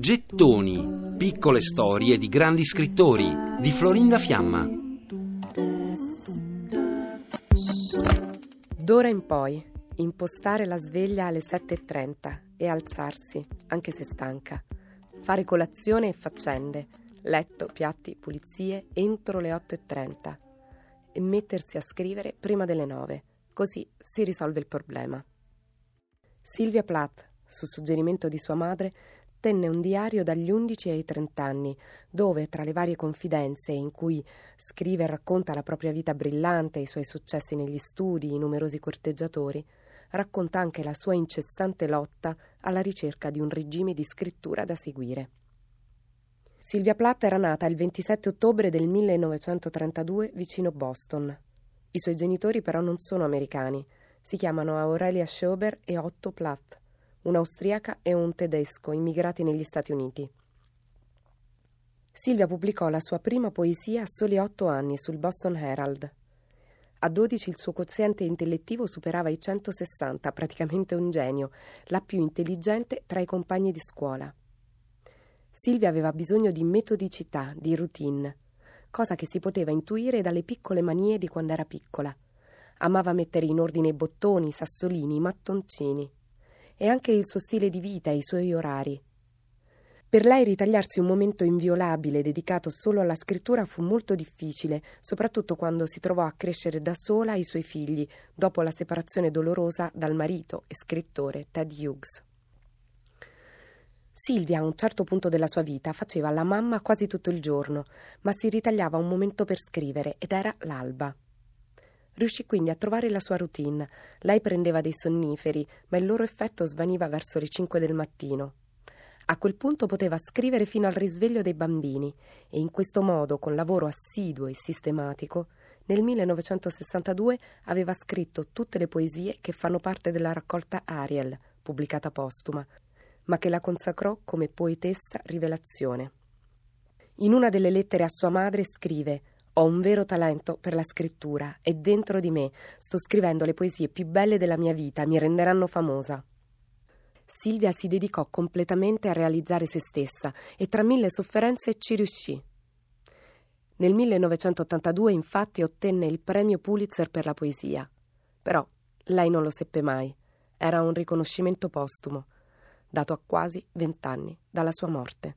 Gettoni, piccole storie di grandi scrittori di Florinda Fiamma. D'ora in poi, impostare la sveglia alle 7.30 e alzarsi, anche se stanca. Fare colazione e faccende, letto, piatti, pulizie entro le 8.30 e mettersi a scrivere prima delle 9. Così si risolve il problema. Silvia Plath, su suggerimento di sua madre, tenne un diario dagli 11 ai 30 anni, dove, tra le varie confidenze in cui scrive e racconta la propria vita brillante, i suoi successi negli studi, i numerosi corteggiatori, racconta anche la sua incessante lotta alla ricerca di un regime di scrittura da seguire. Silvia Plath era nata il 27 ottobre del 1932 vicino Boston. I suoi genitori però non sono americani, si chiamano Aurelia Schober e Otto Plath, un'austriaca e un tedesco immigrati negli Stati Uniti. Silvia pubblicò la sua prima poesia a soli otto anni sul Boston Herald. A 12 il suo quoziente intellettivo superava i 160, praticamente un genio, la più intelligente tra i compagni di scuola. Silvia aveva bisogno di metodicità, di routine, cosa che si poteva intuire dalle piccole manie di quando era piccola. Amava mettere in ordine i bottoni, i sassolini, i mattoncini. E anche il suo stile di vita e i suoi orari. Per lei ritagliarsi un momento inviolabile dedicato solo alla scrittura fu molto difficile, soprattutto quando si trovò a crescere da sola i suoi figli, dopo la separazione dolorosa dal marito e scrittore Ted Hughes. Silvia, a un certo punto della sua vita, faceva la mamma quasi tutto il giorno, ma si ritagliava un momento per scrivere ed era l'alba. Riuscì quindi a trovare la sua routine. Lei prendeva dei sonniferi, ma il loro effetto svaniva verso le cinque del mattino. A quel punto poteva scrivere fino al risveglio dei bambini e in questo modo, con lavoro assiduo e sistematico, nel 1962 aveva scritto tutte le poesie che fanno parte della raccolta Ariel, pubblicata postuma, ma che la consacrò come poetessa rivelazione. In una delle lettere a sua madre scrive Ho un vero talento per la scrittura e dentro di me sto scrivendo le poesie più belle della mia vita, mi renderanno famosa. Silvia si dedicò completamente a realizzare se stessa e tra mille sofferenze ci riuscì. Nel 1982 infatti ottenne il premio Pulitzer per la poesia. Però lei non lo seppe mai. Era un riconoscimento postumo dato a quasi vent'anni dalla sua morte.